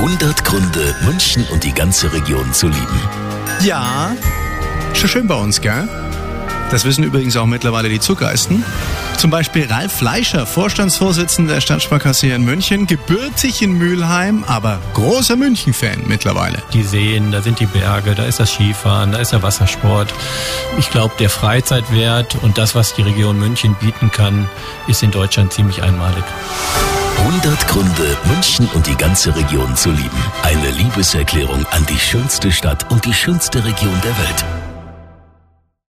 100 Gründe, München und die ganze Region zu lieben. Ja, schon schön bei uns, gell? Das wissen übrigens auch mittlerweile die Zugeisten. Zum Beispiel Ralf Fleischer, Vorstandsvorsitzender der Stadtsparkasse hier in München, gebürtig in Mülheim, aber großer München-Fan mittlerweile. Die Seen, da sind die Berge, da ist das Skifahren, da ist der Wassersport. Ich glaube, der Freizeitwert und das, was die Region München bieten kann, ist in Deutschland ziemlich einmalig. 100 Gründe, München und die ganze Region zu lieben. Eine Liebeserklärung an die schönste Stadt und die schönste Region der Welt.